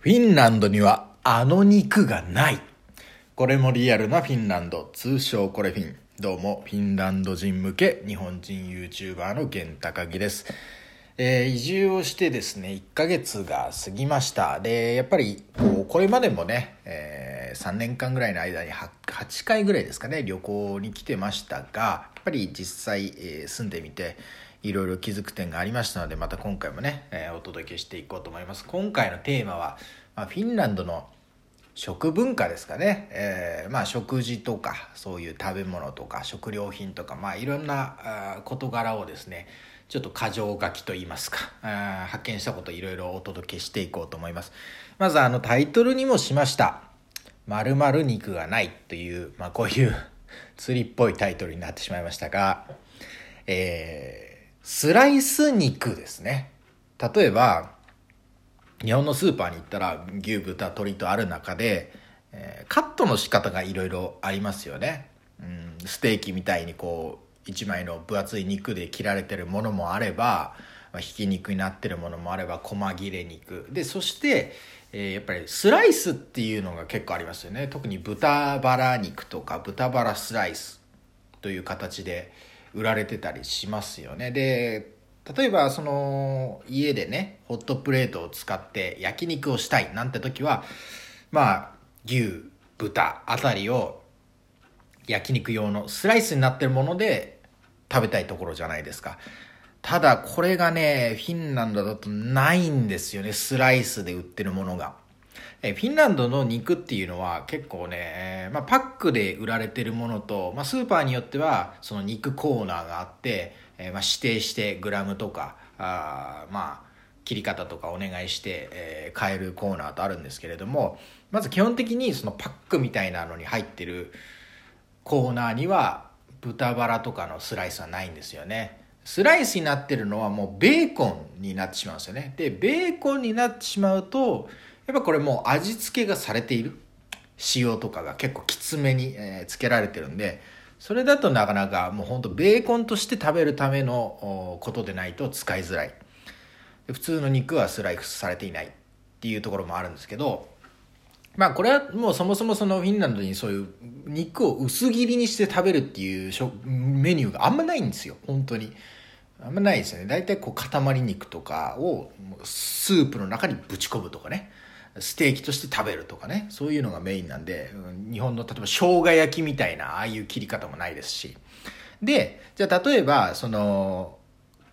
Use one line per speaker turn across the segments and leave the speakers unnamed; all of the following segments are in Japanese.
フィンランドにはあの肉がない。これもリアルなフィンランド、通称これフィン。どうも、フィンランド人向け日本人 YouTuber の源高木です。えー移住をしてですね、1ヶ月が過ぎました。で、やっぱり、こう、これまでもね、え3年間ぐらいの間に 8, 8回ぐらいですかね、旅行に来てましたが、やっぱり実際、えー住んでみて、いろいろ気づく点がありましたので、また今回もね、えーお届けしていこうと思います。今回のテーマは、まあ、フィンランドの食文化ですかね、えーまあ食事とかそういう食べ物とか食料品とかまあいろんなあ事柄をですねちょっと箇条書きといいますかあ発見したこといろいろお届けしていこうと思います。まずあのタイトルにもしました「まる肉がない」という、まあ、こういう 釣りっぽいタイトルになってしまいましたがえースライス肉ですね。例えば日本のスーパーに行ったら牛豚鶏とある中で、えーカットの仕方がいろいろありますよね、うん、ステーキみたいにこう一枚の分厚い肉で切られてるものもあれば、まあ、ひき肉になってるものもあれば細切れ肉。でそして、えーやっぱりスライスっていうのが結構ありますよね。特に豚バラ肉とか豚バラスライスという形で売られてたりしますよね。で例えばその家でねホットプレートを使って焼肉をしたいなんて時はまあ牛豚あたりを焼肉用のスライスになってるもので食べたいところじゃないですか。ただこれがねフィンランドだとないんですよね。スライスで売ってるものが。えフィンランドの肉っていうのは結構ね、まあ、パックで売られてるものと、まあ、スーパーによってはその肉コーナーがあって、えまあ、指定してグラムとかあまあ切り方とかお願いして、え買えるコーナーとあるんですけれどもまず基本的にそのパックみたいなのに入ってるコーナーには豚バラとかのスライスはないんですよね。スライスになってるのはもうベーコンになってしまうんですよね。でベーコンになってしまうとやっぱこれもう味付けがされている。塩とかが結構きつめに、えーつけられてるんでそれだとなかなかもうほんとベーコンとして食べるためのことでないと使いづらい。普通の肉はスライスされていないっていうところもあるんですけどまあこれはもうそもそもそのフィンランドにそういう肉を薄切りにして食べるっていうメニューがあんまないんですよ。本当に。あんまないですよね。大体こう塊肉とかをスープの中にぶち込むとかね。ステーキとして食べるとかね。そういうのがメインなんで日本の例えば生姜焼きみたいなああいう切り方もないですし。でじゃあ例えばその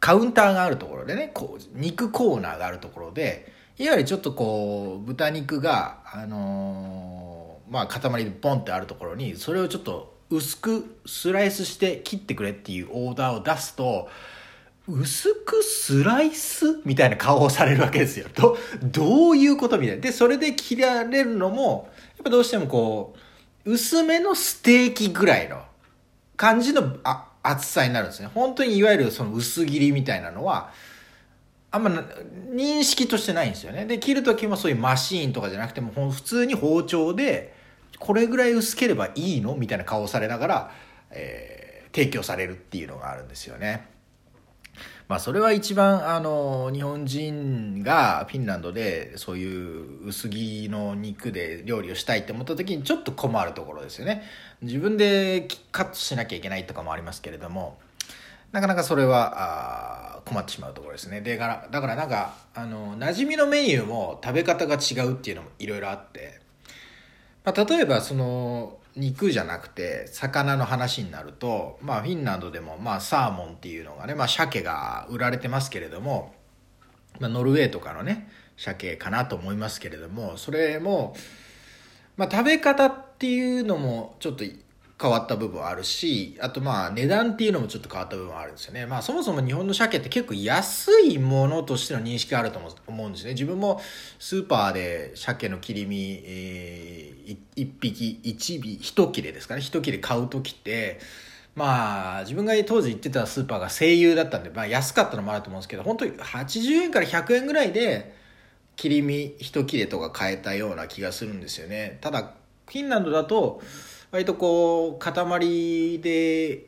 カウンターがあるところでねこう肉コーナーがあるところでいわゆるちょっとこう豚肉があのーまあ塊でポンってあるところにそれをちょっと薄くスライスして切ってくれっていうオーダーを出すと薄くスライスみたいな顔をされるわけですよ。どどういうことみたいな。で、それで切られるのも、やっぱどうしてもこう、薄めのステーキぐらいの感じのあ厚さになるんですね。本当にいわゆるその薄切りみたいなのは、あんま認識としてないんですよね。で、切る時もそういうマシーンとかじゃなくても、普通に包丁で、これぐらい薄ければいいのみたいな顔をされながら、えー提供されるっていうのがあるんですよね。まあそれは一番あの日本人がフィンランドでそういう薄切りの肉で料理をしたいって思った時にちょっと困るところですよね。自分でカットしなきゃいけないとかもありますけれどもなかなかそれは困ってしまうところですね。でだからだからなんかあの馴染みのメニューも食べ方が違うっていうのもいろいろあって。まあ、例えばその肉じゃなくて魚の話になると、まあ、フィンランドでもまあサーモンっていうのがね、まあ、鮭が売られてますけれども、まあ、ノルウェーとかのね鮭かなと思いますけれどもそれも、まあ、食べ方っていうのもちょっと変わった部分あるしあとまあ値段っていうのもちょっと変わった部分あるんですよね。まあそもそも日本の鮭って結構安いものとしての認識があると思うんですね。自分もスーパーで鮭の切り身、えーい一匹一尾一切れですかね。一切れ買う時ってまあ自分が当時行ってたスーパーが声優だったんで、まあ、安かったのもあると思うんですけど本当に80円から100円ぐらいで切り身一切れとか買えたような気がするんですよね。ただフィンランドだと割とこう塊で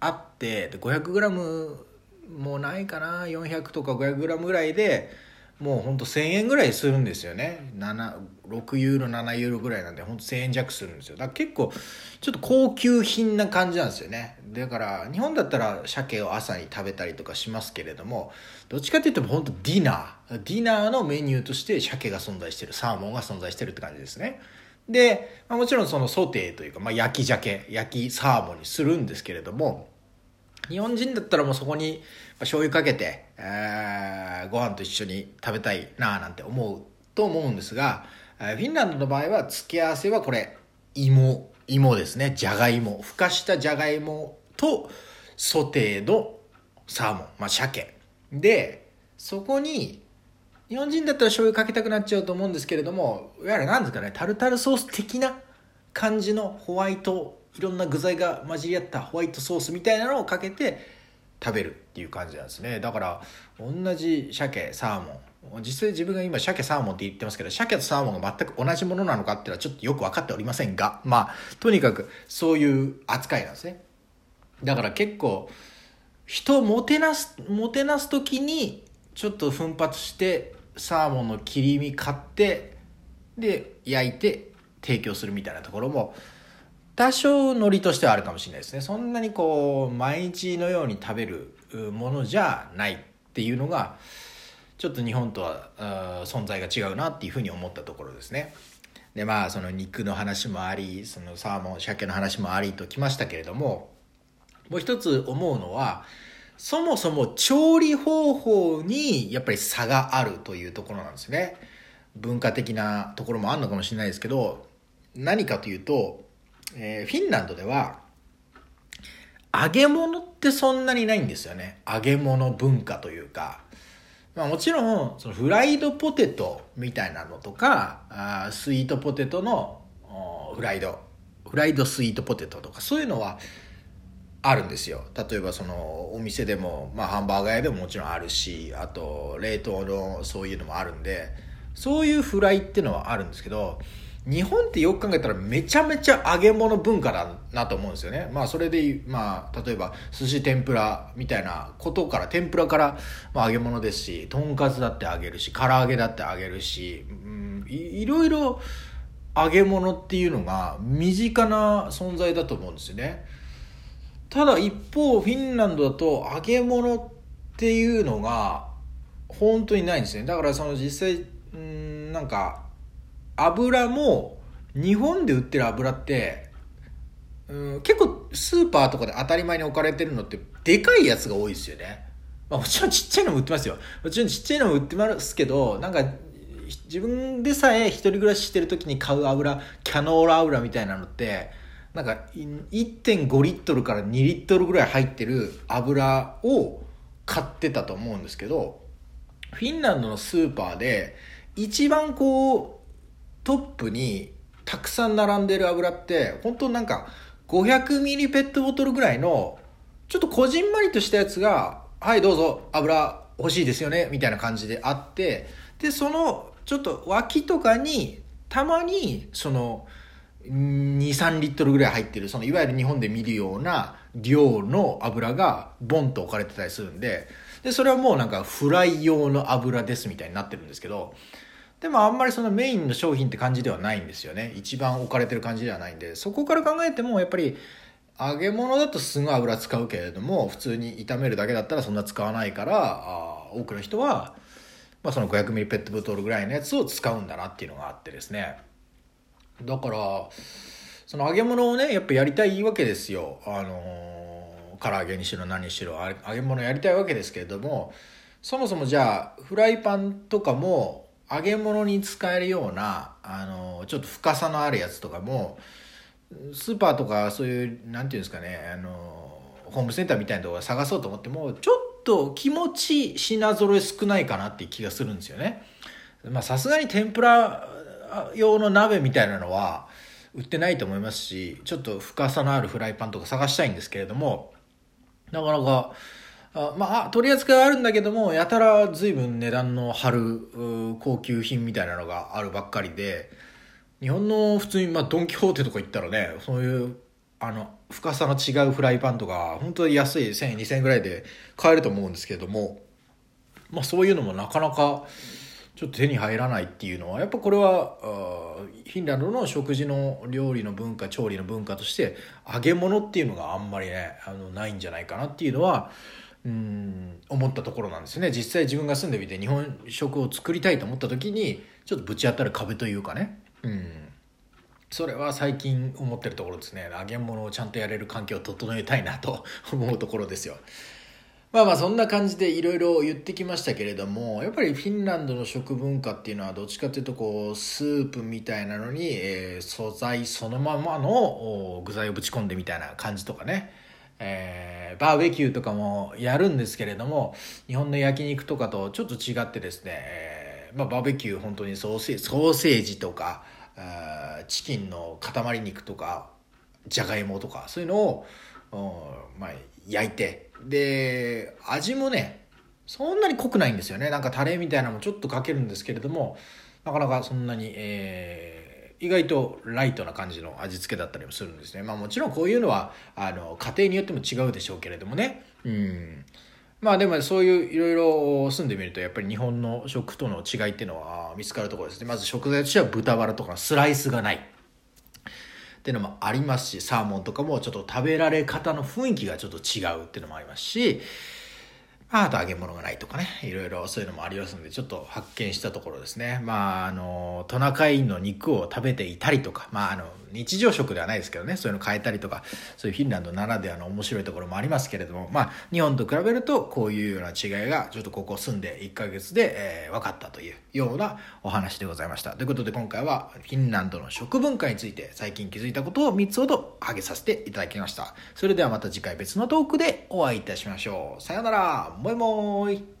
あってで 500g もないかな400とか 500g ぐらいでもうほんと1000円ぐらいするんですよね。6ユーロ7ユーロぐらいなんでほんと1000円弱するんですよ。だから結構ちょっと高級品な感じなんですよね。だから日本だったら鮭を朝に食べたりとかしますけれどもどっちかっていうと本当ディナー。ディナーのメニューとして鮭が存在してるサーモンが存在してるって感じですね。で、まあ、もちろんそのソテーというか、まあ、焼き鮭焼きサーモンにするんですけれども日本人だったらもうそこに醤油かけて、えー、ご飯と一緒に食べたいなぁなんて思うと思うんですがフィンランドの場合は付け合わせはこれ芋芋ですね。じゃがいもふかしたじゃがいもとソテーのサーモン、まあ、鮭。でそこに日本人だったら醤油かけたくなっちゃうと思うんですけれどもいわゆる何ですかねタルタルソース的な感じのホワイトいろんな具材が混じり合ったホワイトソースみたいなのをかけて食べるっていう感じなんですね。だから同じ鮭サーモン。実際自分が今鮭サーモンって言ってますけど鮭とサーモンが全く同じものなのかっていうのはちょっとよく分かっておりませんがまあとにかくそういう扱いなんですね。だから結構人をもてなすもてなす時にちょっと奮発してサーモンの切り身買ってで焼いて提供するみたいなところも多少ノリとしてはあるかもしれないですね。そんなにこう毎日のように食べるものじゃないっていうのがちょっと日本とは存在が違うなっていうふうに思ったところですね。でまあその肉の話もありそのサーモン鮭の話もありときましたけれどももう一つ思うのはそもそも調理方法にやっぱり差があるというところなんですね。文化的なところもあるのかもしれないですけど何かというとえー、フィンランドでは揚げ物ってそんなにないんですよね。揚げ物文化というか、まあ、もちろんそのフライドポテトみたいなのとかあスイートポテトのフライド。フライドスイートポテトとかそういうのはあるんですよ例えばそのお店でも、まあ、ハンバーガー屋でももちろんあるしあと冷凍のそういうのもあるんでそういうフライっていうのはあるんですけど日本ってよく考えたらめちゃめちゃ揚げ物文化だなと思うんですよね。まあそれで、まあ例えば寿司天ぷらみたいなことから、天ぷらから、まあ、揚げ物ですし、とんかつだって揚げるし、唐揚げだって揚げるし、うん、いいろいろ揚げ物っていうのが身近な存在だと思うんですよね。ただ一方、フィンランドだと揚げ物っていうのが本当にないんですね。だからその実際、うん、なんか、油も日本で売ってる油ってうん結構スーパーとかで当たり前に置かれてるのってでかいやつが多いですよね、まあ、もちろんちっちゃいのも売ってますよもちろんちっちゃいのも売ってますけどなんか自分でさえ一人暮らししてる時に買う油キャノーラ油みたいなのってなんか1.5リットルから2リットルぐらい入ってる油を買ってたと思うんですけどフィンランドのスーパーで一番こうトップにたくさん並んでる油って本当なんか500ミリペットボトルぐらいのちょっとこじんまりとしたやつが「はいどうぞ油欲しいですよね」みたいな感じであってでそのちょっと脇とかにたまにその23リットルぐらい入ってるそのいわゆる日本で見るような量の油がボンと置かれてたりするんででそれはもうなんかフライ用の油ですみたいになってるんですけどでもあんまりそのメインの商品って感じではないんですよね。一番置かれてる感じではないんで。そこから考えてもやっぱり揚げ物だとすごい油使うけれども普通に炒めるだけだったらそんな使わないからあ多くの人は、まあ、その 500ml ペットボトルぐらいのやつを使うんだなっていうのがあってですね。だからその揚げ物をねやっぱやりたいわけですよあのー、唐揚げにしろ何にしろ揚げ物やりたいわけですけれどもそもそもじゃあフライパンとかも揚げ物に使えるようなあのちょっと深さのあるやつとかもスーパーとかそういうなんていうんですかねあのホームセンターみたいなところ探そうと思ってもちょっと気持ち品揃え少ないかなっていう気がするんですよね。まあさすがに天ぷら用の鍋みたいなのは売ってないと思いますしちょっと深さのあるフライパンとか探したいんですけれどもなかなかあまあ取り扱いはあるんだけどもやたら随分値段の張る高級品みたいなのがあるばっかりで日本の普通に、まあ、ドン・キホーテとか行ったらねそういうあの深さの違うフライパンとか本当に安い1000円2000円ぐらいで買えると思うんですけれども、まあ、そういうのもなかなかちょっと手に入らないっていうのはやっぱこれはフィンランドの食事の料理の文化調理の文化として揚げ物っていうのがあんまりねあのないんじゃないかなっていうのはうん思ったところなんですね。実際自分が住んでみて日本食を作りたいと思った時にちょっとぶち当たる壁というかね。うん。それは最近思ってるところですね。揚げ物をちゃんとやれる環境を整えたいなと思うところですよ。まあまあそんな感じでいろいろ言ってきましたけれどもやっぱりフィンランドの食文化っていうのはどっちかっていうとこうスープみたいなのに、えー、素材そのままの具材をぶち込んでみたいな感じとかね、えー、バーベキューとかもやるんですけれども日本の焼肉とかとちょっと違ってですね、えーまあ、バーベキュー本当にソーセージソーセージとかチキンの塊肉とかじゃがいもとかそういうのを、まあ、焼いて。で味もねそんなに濃くないんですよね。なんかタレみたいなのもちょっとかけるんですけれどもなかなかそんなに、えー、意外とライトな感じの味付けだったりもするんですね。まあもちろんこういうのはあの家庭によっても違うでしょうけれどもね。うん。まあでもそういういろいろ住んでみるとやっぱり日本の食との違いっていうのは見つかるところですね。まず食材としては豚バラとかスライスがない。っていうのもありますしサーモンとかもちょっと食べられ方の雰囲気がちょっと違うっていうのもありますしあと揚げ物がないとかね、いろいろそういうのもありますので、ちょっと発見したところですね。まあ、あの、トナカイの肉を食べていたりとか、まあ、あの、日常食ではないですけどね、そういうの変えたりとか、そういうフィンランドならではの面白いところもありますけれども、まあ、日本と比べると、こういうような違いが、ちょっとここ住んで1ヶ月で、えー、分かったというようなお話でございました。ということで、今回はフィンランドの食文化について、最近気づいたことを3つほど挙げさせていただきました。それではまた次回別のトークでお会いいたしましょう。さよなら。もいもーい。